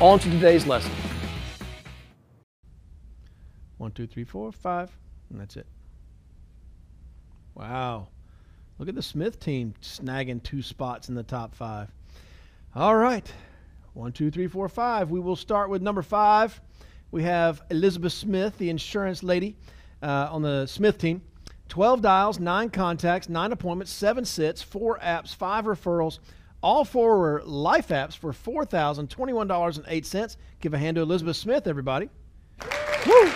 on to today's lesson. One, two, three, four, five, and that's it. Wow. Look at the Smith team snagging two spots in the top five. All right. One, two, three, four, five. We will start with number five. We have Elizabeth Smith, the insurance lady uh, on the Smith team. 12 dials, 9 contacts, 9 appointments, 7 sits, 4 apps, 5 referrals. All four were life apps for $4,021.08. Give a hand to Elizabeth Smith, everybody. Woo!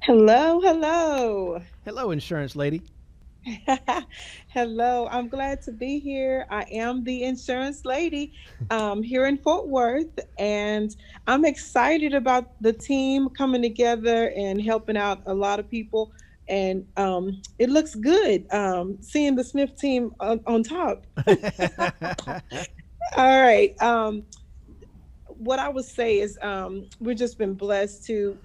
Hello, hello. Hello, insurance lady. hello, I'm glad to be here. I am the insurance lady um, here in Fort Worth, and I'm excited about the team coming together and helping out a lot of people. And um, it looks good um, seeing the Smith team on, on top. All right. Um, what I would say is um, we've just been blessed to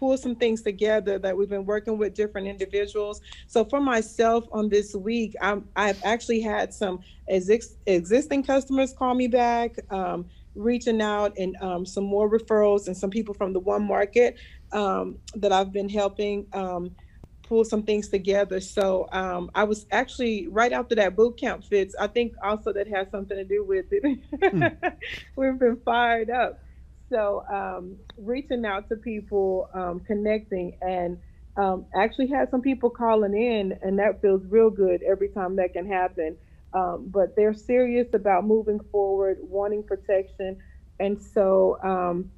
pull some things together that we've been working with different individuals. So for myself on this week, i have actually had some ex- existing customers call me back, um, reaching out and um, some more referrals and some people from the one market um, that I've been helping um, pull some things together. So um, I was actually right after that boot camp Fitz. I think also that has something to do with it. mm. We've been fired up so um, reaching out to people, um, connecting, and um, actually had some people calling in, and that feels real good every time that can happen. Um, but they're serious about moving forward, wanting protection, and so um,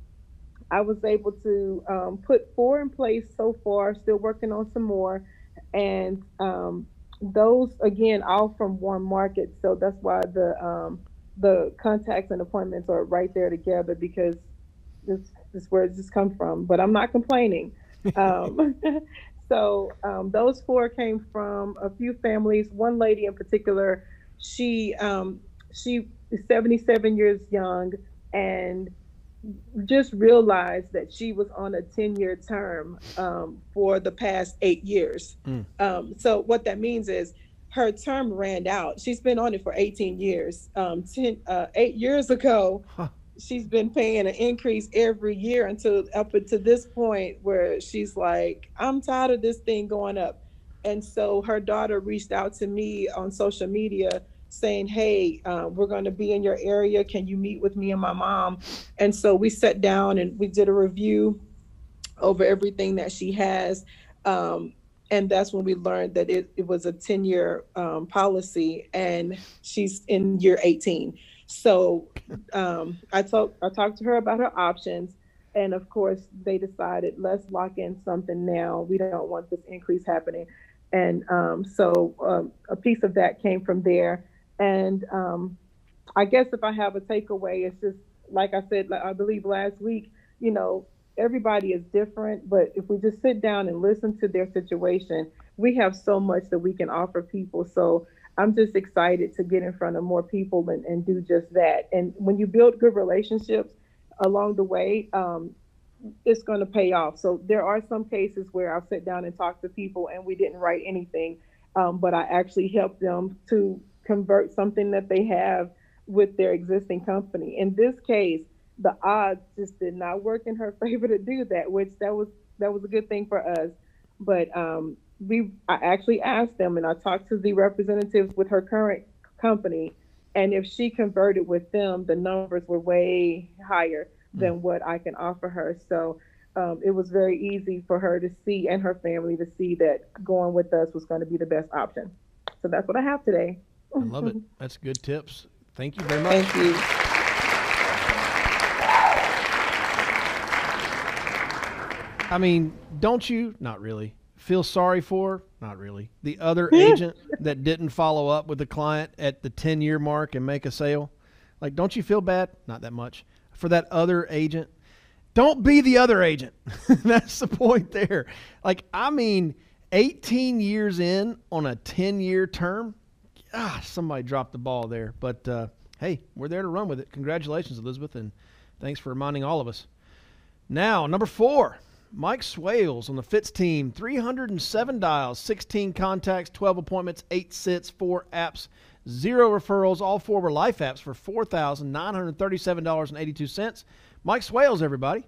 I was able to um, put four in place so far. Still working on some more, and those again all from one market. So that's why the the contacts and appointments are right there together because this this where this come from, but I'm not complaining. Um, so um, those four came from a few families. One lady in particular, she um, she is 77 years young and just realized that she was on a 10 year term um, for the past eight years. Mm. Um, so what that means is her term ran out. She's been on it for 18 years. Um, 10, uh, eight years ago, huh she's been paying an increase every year until up to this point where she's like, I'm tired of this thing going up. And so her daughter reached out to me on social media saying, Hey, uh, we're going to be in your area. Can you meet with me and my mom? And so we sat down and we did a review over everything that she has. Um, and that's when we learned that it, it was a 10 year um, policy and she's in year 18 so um, I talked I talked to her about her options, and of course they decided let's lock in something now. We don't want this increase happening, and um, so um, a piece of that came from there. And um, I guess if I have a takeaway, it's just like I said, I believe last week, you know, everybody is different, but if we just sit down and listen to their situation, we have so much that we can offer people. So I'm just excited to get in front of more people and, and do just that. And when you build good relationships along the way, um, it's going to pay off. So there are some cases where I'll sit down and talk to people and we didn't write anything, um, but I actually helped them to convert something that they have with their existing company. In this case, the odds just did not work in her favor to do that, which that was that was a good thing for us. But um, we I actually asked them and I talked to the representatives with her current company and if she converted with them the numbers were way higher hmm. than mm. what I can offer her. So um, it was very easy for her to see and her family to see that going with us was going to be the best option. So that's what I have today. I love it. That's good tips. Thank you very much. Thank you. I mean don't you? Not really feel sorry for? Not really. The other agent that didn't follow up with the client at the 10 year mark and make a sale? Like, don't you feel bad? Not that much. For that other agent? Don't be the other agent. That's the point there. Like, I mean, 18 years in on a 10 year term? Ah, somebody dropped the ball there. But uh, hey, we're there to run with it. Congratulations, Elizabeth, and thanks for reminding all of us. Now, number four. Mike Swales on the Fitz team, 307 dials, 16 contacts, 12 appointments, 8 sits, 4 apps, 0 referrals. All four were life apps for $4,937.82. Mike Swales, everybody.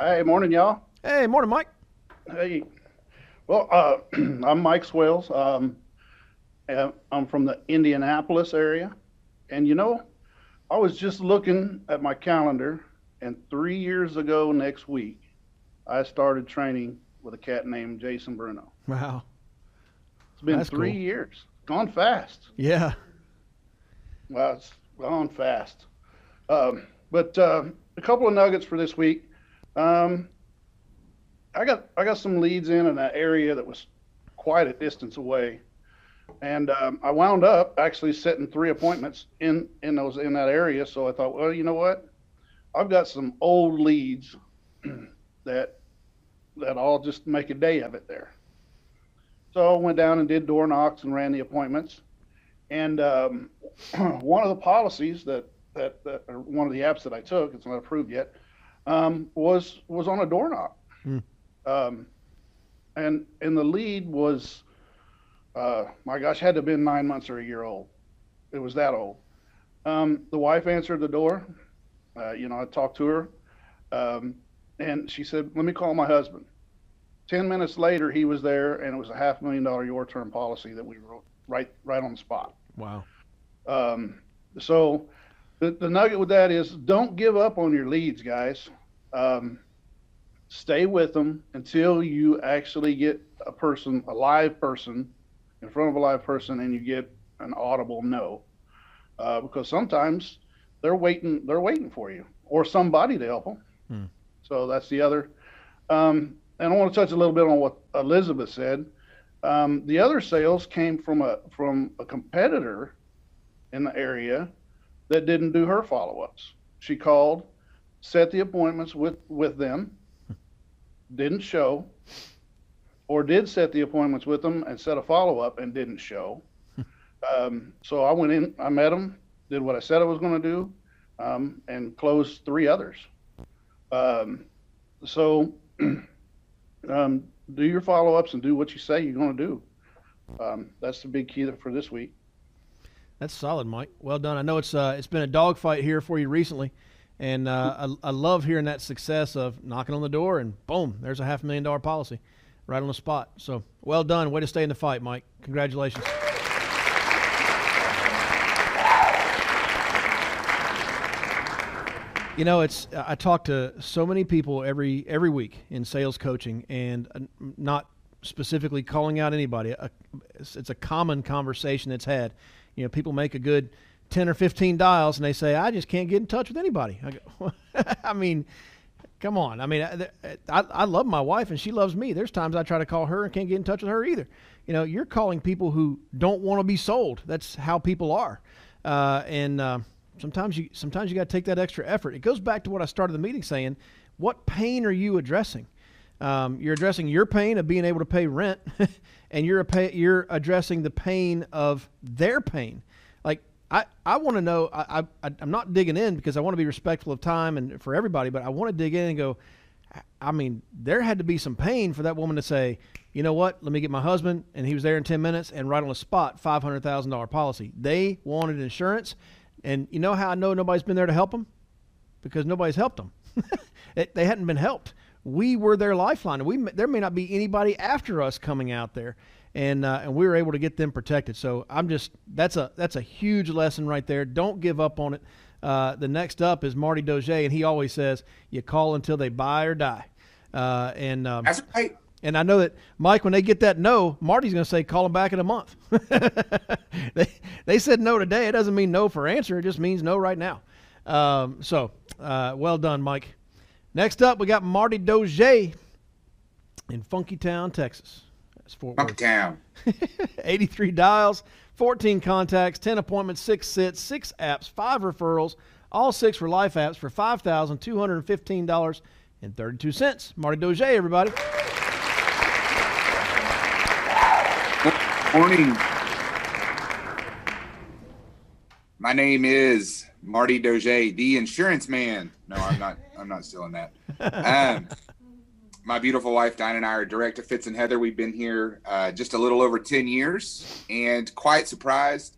Hey, morning, y'all. Hey, morning, Mike. Hey, well, uh, I'm Mike Swales. Um, I'm from the Indianapolis area. And you know, I was just looking at my calendar, and three years ago next week, I started training with a cat named Jason Bruno. Wow. It's been That's three cool. years. Gone fast. Yeah. Well, it's gone fast. Um, but uh, a couple of nuggets for this week. Um, I got I got some leads in in an area that was quite a distance away, and um, I wound up actually setting three appointments in in those in that area. So I thought, well, you know what, I've got some old leads that that I'll just make a day of it there. So I went down and did door knocks and ran the appointments. And um, one of the policies that, that, that or one of the apps that I took, it's not approved yet, um, was was on a door knock. Hmm. Um, and and the lead was, uh, my gosh, had to have been nine months or a year old. It was that old. Um, the wife answered the door. Uh, you know, I talked to her, um, and she said, "Let me call my husband." Ten minutes later, he was there, and it was a half million dollar your term policy that we wrote right right on the spot. Wow. Um, so the, the nugget with that is don't give up on your leads, guys. Um, stay with them until you actually get a person, a live person, in front of a live person, and you get an audible no. Uh, because sometimes they're waiting, they're waiting for you or somebody to help them. Hmm. So that's the other. Um, and I want to touch a little bit on what Elizabeth said. Um, the other sales came from a from a competitor in the area that didn't do her follow-ups. She called, set the appointments with with them, didn't show, or did set the appointments with them and set a follow-up and didn't show. um, so I went in, I met them, did what I said I was going to do, um, and closed three others. Um, so um, do your follow-ups and do what you say you're going to do. Um, that's the big key for this week. That's solid, Mike. Well done. I know it's uh, it's been a dogfight here for you recently, and uh, I, I love hearing that success of knocking on the door and boom, there's a half million dollar policy right on the spot. So well done. Way to stay in the fight, Mike. Congratulations. You know, it's I talk to so many people every every week in sales coaching, and uh, not specifically calling out anybody. It's a common conversation that's had. You know, people make a good ten or fifteen dials, and they say, "I just can't get in touch with anybody." I go, I mean, come on. I mean, I, I, I love my wife, and she loves me. There's times I try to call her and can't get in touch with her either. You know, you're calling people who don't want to be sold. That's how people are, uh, and. Uh, sometimes you sometimes you got to take that extra effort. It goes back to what I started the meeting saying. What pain are you addressing? Um, you're addressing your pain of being able to pay rent, and you're pay, you're addressing the pain of their pain. Like I, I want to know. I, I I'm not digging in because I want to be respectful of time and for everybody, but I want to dig in and go. I mean, there had to be some pain for that woman to say, you know what? Let me get my husband, and he was there in ten minutes, and right on the spot, five hundred thousand dollar policy. They wanted insurance, and you know how I know nobody's been there to help them? Because nobody's helped them. it, they hadn't been helped. We were their lifeline. We there may not be anybody after us coming out there, and uh, and we were able to get them protected. So I'm just that's a that's a huge lesson right there. Don't give up on it. Uh, the next up is Marty Doge, and he always says, "You call until they buy or die." Uh, and um, That's right. and I know that Mike, when they get that no, Marty's going to say, "Call them back in a month." they they said no today. It doesn't mean no for answer. It just means no right now. Um, so, uh, well done, Mike. Next up, we got Marty Doge in Funky Town, Texas. That's Fort Worth. Town. 83 dials, 14 contacts, 10 appointments, 6 sits, 6 apps, 5 referrals, all 6 for life apps for $5,215.32. Marty Doge, everybody. morning. My name is Marty Doge, the insurance man. No, I'm not. I'm not stealing that. Um, my beautiful wife Diane and I are direct to Fitz and Heather. We've been here uh, just a little over ten years, and quite surprised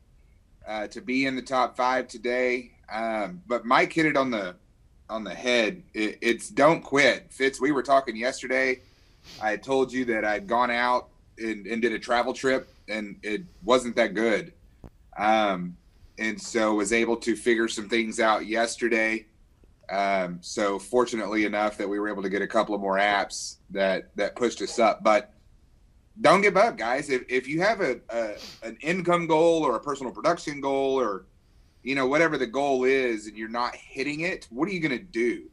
uh, to be in the top five today. Um, but Mike hit it on the on the head. It, it's don't quit, Fitz. We were talking yesterday. I told you that I'd gone out and, and did a travel trip and it wasn't that good. Um, and so was able to figure some things out yesterday. Um, so fortunately enough that we were able to get a couple of more apps that that pushed us up. But don't give up, guys. If if you have a, a an income goal or a personal production goal or you know whatever the goal is, and you're not hitting it, what are you going to do?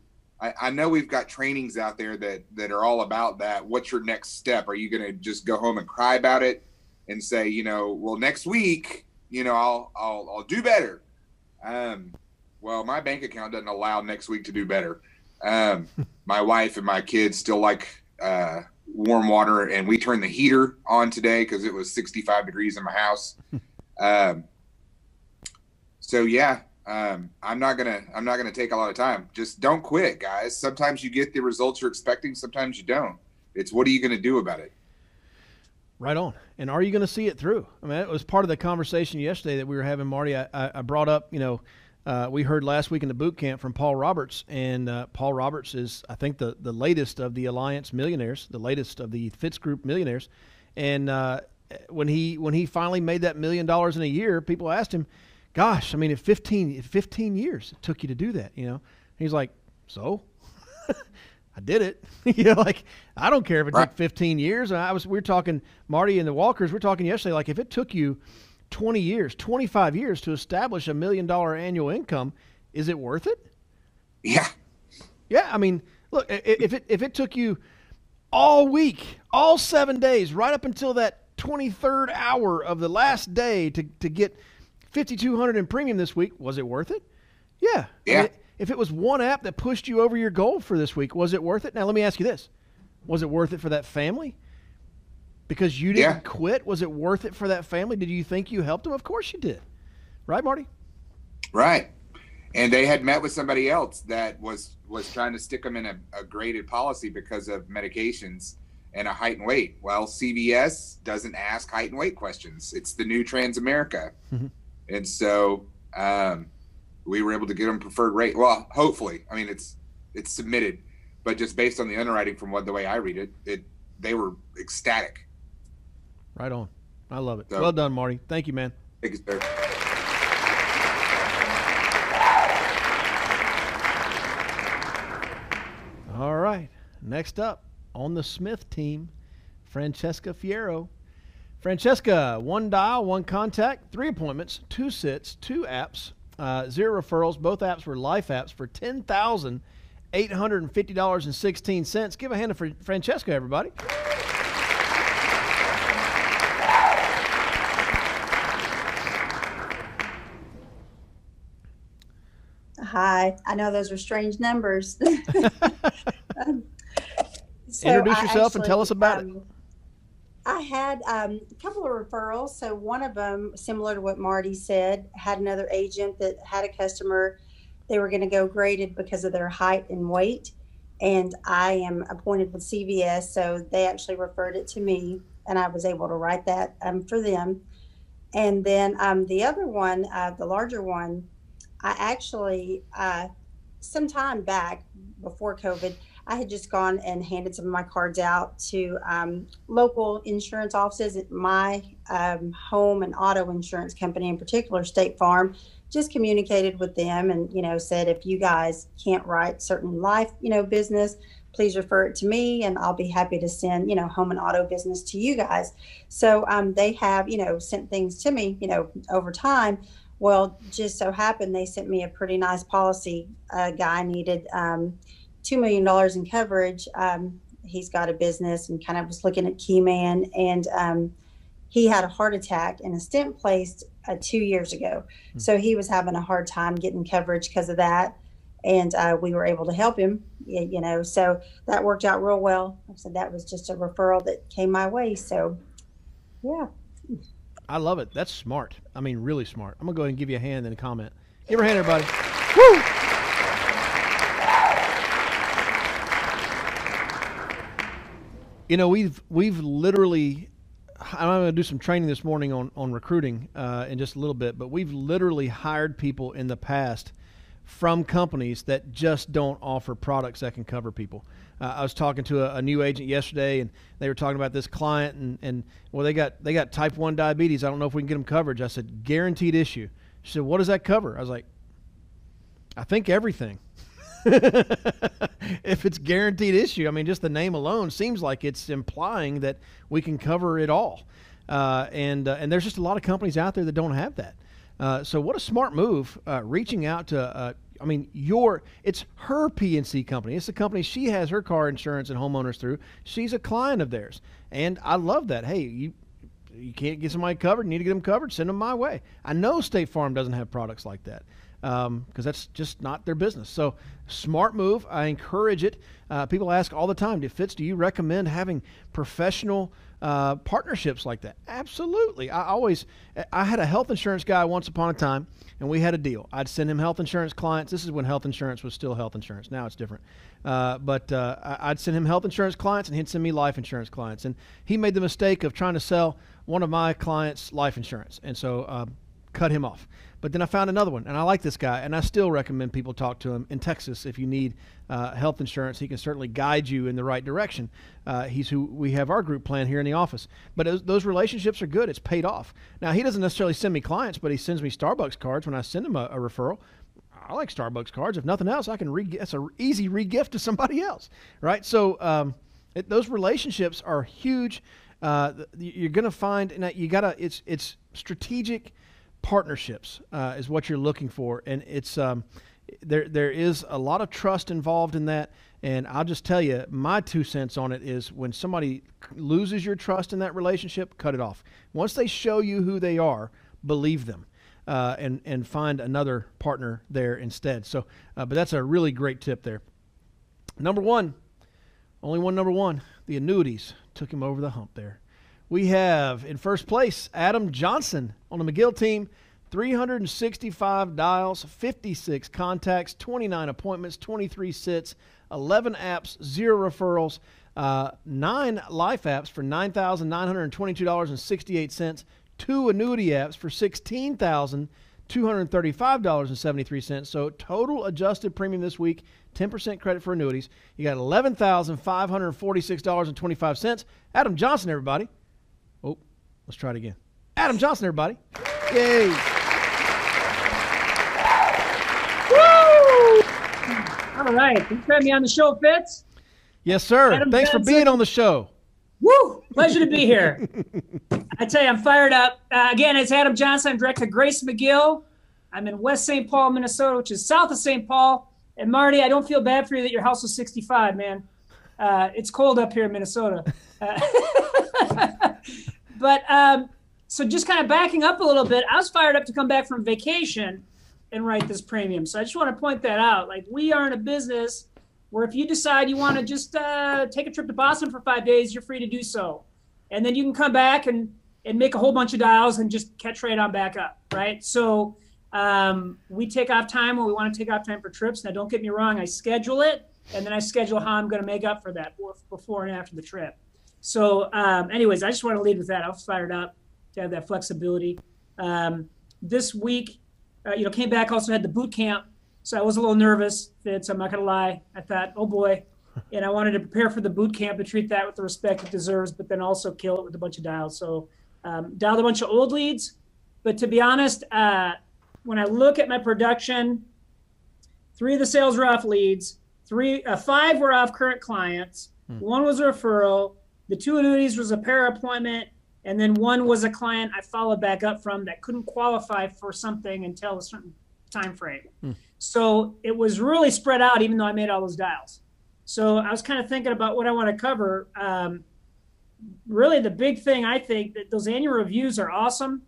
I, I know we've got trainings out there that that are all about that. What's your next step? Are you going to just go home and cry about it? and say, you know, well, next week, you know, I'll I'll I'll do better. Um, well, my bank account doesn't allow next week to do better. Um, my wife and my kids still like uh, warm water, and we turned the heater on today because it was 65 degrees in my house. Um, so yeah, um, I'm not gonna I'm not gonna take a lot of time. Just don't quit, guys. Sometimes you get the results you're expecting, sometimes you don't. It's what are you gonna do about it? Right on. And are you going to see it through? I mean, it was part of the conversation yesterday that we were having, Marty. I, I brought up, you know, uh, we heard last week in the boot camp from Paul Roberts, and uh, Paul Roberts is, I think, the, the latest of the Alliance millionaires, the latest of the Fitz Group millionaires. And uh, when he when he finally made that million dollars in a year, people asked him, "Gosh, I mean, if 15, 15 years it took you to do that, you know?" he's like, "So." I did it. you know, like I don't care if it right. took 15 years. I was we are talking Marty and the Walkers. We are talking yesterday. Like if it took you 20 years, 25 years to establish a million dollar annual income, is it worth it? Yeah. Yeah. I mean, look, if it if it took you all week, all seven days, right up until that 23rd hour of the last day to to get 5,200 in premium this week, was it worth it? Yeah. Yeah. I mean, if it was one app that pushed you over your goal for this week, was it worth it? Now, let me ask you this Was it worth it for that family? Because you didn't yeah. quit, was it worth it for that family? Did you think you helped them? Of course you did. Right, Marty? Right. And they had met with somebody else that was was trying to stick them in a, a graded policy because of medications and a height and weight. Well, CVS doesn't ask height and weight questions. It's the new Transamerica. Mm-hmm. And so um, we were able to get them preferred rate. Well, hopefully. I mean, it's it's submitted, but just based on the underwriting from what the way I read it, it they were ecstatic. Right on. I love it. So, well done, Marty. Thank you, man. Thank you, sir. All right. Next up on the Smith team, Francesca Fierro. Francesca, one dial, one contact, three appointments, two sits, two apps, uh, zero referrals. Both apps were life apps for ten thousand eight hundred and fifty dollars and sixteen cents. Give a hand to Francesca, everybody. Hi, I know those are strange numbers. um, so Introduce yourself actually, and tell us about um, it. I had um, a couple of referrals. So one of them, similar to what Marty said, had another agent that had a customer. They were going to go graded because of their height and weight. And I am appointed with CVS, so they actually referred it to me, and I was able to write that um, for them. And then um, the other one, uh, the larger one, I actually, uh, some time back before COVID, I had just gone and handed some of my cards out to um, local insurance offices my um, home and auto insurance company, in particular, State Farm. Just communicated with them and you know said if you guys can't write certain life you know business, please refer it to me and I'll be happy to send you know home and auto business to you guys. So um, they have you know sent things to me you know over time Well, just so happened they sent me a pretty nice policy. A guy needed um, $2 million in coverage. Um, he's got a business and kind of was looking at Keyman. And um, he had a heart attack and a stent placed uh, two years ago. Mm-hmm. So he was having a hard time getting coverage because of that. And uh, we were able to help him, you know. So that worked out real well. I said that was just a referral that came my way. So, yeah. I love it. That's smart. I mean, really smart. I'm gonna go ahead and give you a hand and a comment. Give her a hand, everybody. Woo! You know, we've we've literally I'm going to do some training this morning on, on recruiting uh, in just a little bit, but we've literally hired people in the past from companies that just don't offer products that can cover people. Uh, I was talking to a, a, new agent yesterday, and they were talking about this client, and, and well, they got they got type one diabetes. I don't know if we can get them coverage. I said guaranteed issue. She said, "What does that cover?" I was like, "I think everything." if it's guaranteed issue, I mean, just the name alone seems like it's implying that we can cover it all. Uh, and uh, and there's just a lot of companies out there that don't have that. Uh, so what a smart move, uh, reaching out to. I mean, your it's her P&C company. It's the company she has her car insurance and homeowners through. She's a client of theirs, and I love that. Hey, you you can't get somebody covered. You need to get them covered. Send them my way. I know State Farm doesn't have products like that because um, that's just not their business. So smart move. I encourage it. Uh, people ask all the time, "Do Fitz, do you recommend having professional uh, partnerships like that? Absolutely. I always, I had a health insurance guy once upon a time, and we had a deal. I'd send him health insurance clients. This is when health insurance was still health insurance. Now it's different. Uh, but uh, I'd send him health insurance clients, and he'd send me life insurance clients. And he made the mistake of trying to sell one of my clients life insurance, and so uh, cut him off. But then I found another one, and I like this guy, and I still recommend people talk to him in Texas if you need uh, health insurance. He can certainly guide you in the right direction. Uh, he's who we have our group plan here in the office. But those relationships are good. It's paid off. Now he doesn't necessarily send me clients, but he sends me Starbucks cards when I send him a, a referral. I like Starbucks cards. If nothing else, I can re. That's an easy re-gift to somebody else, right? So um, it, those relationships are huge. Uh, you're going to find, and you got to. It's it's strategic partnerships uh, is what you're looking for, and it's um, there. There is a lot of trust involved in that, and I'll just tell you, my two cents on it is when somebody loses your trust in that relationship, cut it off. Once they show you who they are, believe them. Uh, and and find another partner there instead. So, uh, but that's a really great tip there. Number one, only one number one. The annuities took him over the hump there. We have in first place Adam Johnson on the McGill team. 365 dials, 56 contacts, 29 appointments, 23 sits, 11 apps, zero referrals, uh, nine life apps for $9,922.68, two annuity apps for $16,235.73. So total adjusted premium this week, 10% credit for annuities. You got $11,546.25. Adam Johnson, everybody. Oh, let's try it again. Adam Johnson, everybody. Yay. Woo! All right. Thanks for having me on the show, Fitz. Yes, sir. Adam Thanks Johnson. for being on the show. Woo! Pleasure to be here. I tell you, I'm fired up. Uh, again, it's Adam Johnson. I'm director of Grace McGill. I'm in West St. Paul, Minnesota, which is south of St. Paul. And Marty, I don't feel bad for you that your house was 65, man. Uh, it's cold up here in Minnesota. Uh, But um, so just kind of backing up a little bit, I was fired up to come back from vacation and write this premium. So I just want to point that out. Like we are in a business where if you decide you want to just uh, take a trip to Boston for five days, you're free to do so, and then you can come back and and make a whole bunch of dials and just catch right on back up, right? So um, we take off time when we want to take off time for trips. Now, don't get me wrong, I schedule it, and then I schedule how I'm going to make up for that before and after the trip. So, um, anyways, I just want to lead with that. I was fired up to have that flexibility. Um, this week, uh, you know, came back, also had the boot camp. So I was a little nervous, Fitz. I'm not going to lie. I thought, oh boy. And I wanted to prepare for the boot camp to treat that with the respect it deserves, but then also kill it with a bunch of dials. So um, dialed a bunch of old leads. But to be honest, uh, when I look at my production, three of the sales were off leads, three, uh, five were off current clients, hmm. one was a referral, the two annuities was a pair appointment, And then one was a client I followed back up from that couldn't qualify for something until a certain time frame. Hmm. So it was really spread out, even though I made all those dials. So I was kind of thinking about what I want to cover. Um, really, the big thing I think that those annual reviews are awesome.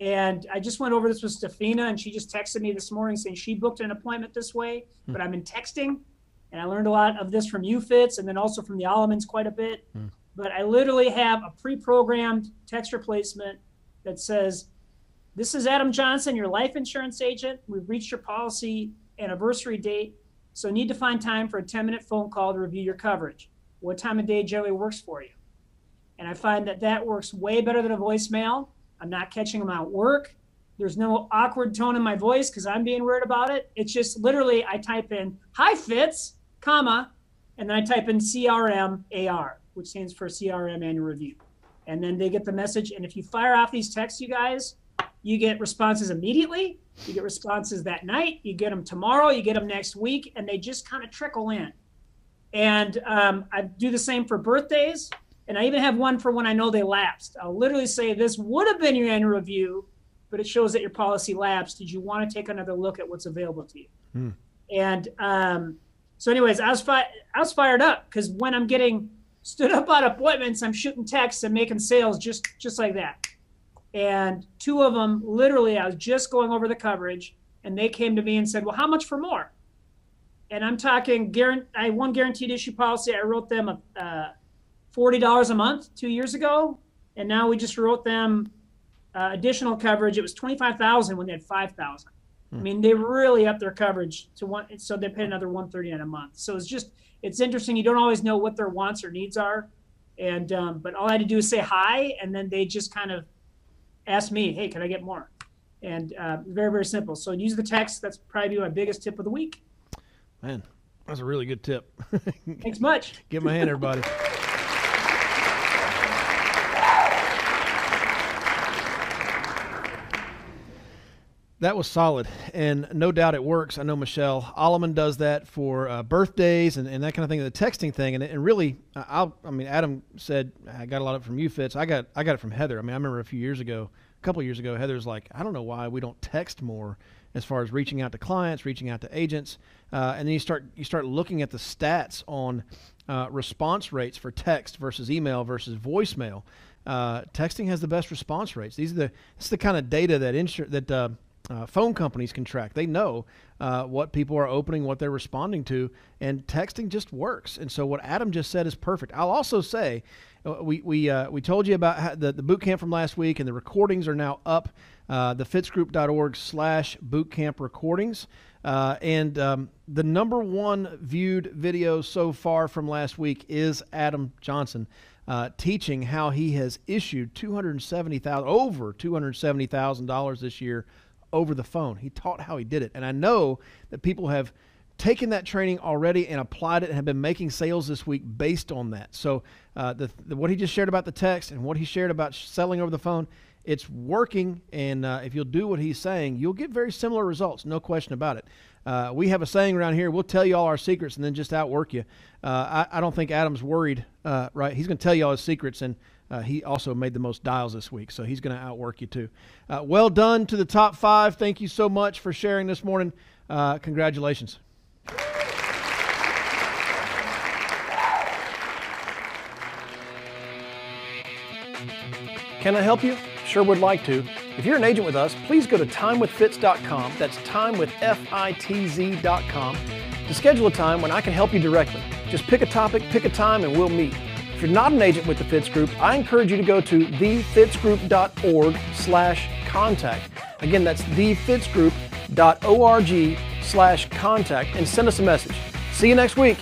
And I just went over this with Stefina, and she just texted me this morning saying she booked an appointment this way, hmm. but I've been texting. And I learned a lot of this from you, UFITS and then also from the Allemans quite a bit. Hmm but I literally have a pre-programmed text replacement that says, "This is Adam Johnson, your life insurance agent. We've reached your policy anniversary date, so need to find time for a 10-minute phone call to review your coverage. What time of day generally works for you?" And I find that that works way better than a voicemail. I'm not catching them at work. There's no awkward tone in my voice because I'm being weird about it. It's just literally I type in "Hi Fitz," comma, and then I type in CRM AR which stands for CRM Annual Review. And then they get the message. And if you fire off these texts, you guys, you get responses immediately. You get responses that night. You get them tomorrow. You get them next week, and they just kind of trickle in. And um, I do the same for birthdays. And I even have one for when I know they lapsed. I'll literally say, This would have been your annual review, but it shows that your policy lapsed. Did you want to take another look at what's available to you? Hmm. And um, so, anyways, I was, fi- I was fired up because when I'm getting stood up on appointments. I'm shooting texts and making sales just just like that. And two of them, literally, I was just going over the coverage, and they came to me and said, "Well, how much for more?" And I'm talking, guarant- I one guaranteed issue policy. I wrote them a, uh, forty dollars a month two years ago, and now we just wrote them uh, additional coverage. It was twenty five thousand when they had five thousand. Hmm. I mean, they really upped their coverage to one, so they paid another one thirty nine a month. So it's just it's interesting. You don't always know what their wants or needs are, and um, but all I had to do is say hi, and then they just kind of ask me, "Hey, can I get more?" And uh, very very simple. So use the text. That's probably my biggest tip of the week. Man, that's a really good tip. Thanks much. Give my hand, everybody. That was solid, and no doubt it works. I know Michelle Alleman does that for uh, birthdays and, and that kind of thing. The texting thing, and, and really, I'll, I mean, Adam said I got a lot of it from you, Fitz. I got I got it from Heather. I mean, I remember a few years ago, a couple years ago, Heather's like, I don't know why we don't text more as far as reaching out to clients, reaching out to agents, uh, and then you start you start looking at the stats on uh, response rates for text versus email versus voicemail. Uh, texting has the best response rates. These are the it's the kind of data that insur- that uh, phone companies can track. They know uh, what people are opening, what they're responding to, and texting just works. And so what Adam just said is perfect. I'll also say, uh, we we uh, we told you about the the boot camp from last week, and the recordings are now up. Uh, thefitzgroup.org slash bootcamp recordings. Uh, and um, the number one viewed video so far from last week is Adam Johnson. Uh, teaching how he has issued two hundred seventy thousand over two hundred seventy thousand dollars this year over the phone. He taught how he did it. And I know that people have taken that training already and applied it and have been making sales this week based on that. So, uh, the, the, what he just shared about the text and what he shared about selling over the phone, it's working. And uh, if you'll do what he's saying, you'll get very similar results, no question about it. Uh, we have a saying around here: we'll tell you all our secrets and then just outwork you. Uh, I, I, don't think Adam's worried, uh, right? He's going to tell you all his secrets and uh, he also made the most dials this week, so he's going to outwork you too. Uh, well done to the top five. Thank you so much for sharing this morning. Uh, congratulations. Can I help you? Sure would like to. If you're an agent with us, please go to timewithfitz.com. That's timewithfitz.com to schedule a time when I can help you directly. Just pick a topic, pick a time, and we'll meet. If you're not an agent with the Fitz Group, I encourage you to go to thefitzgroup.org slash contact. Again, that's thefitzgroup.org slash contact and send us a message. See you next week.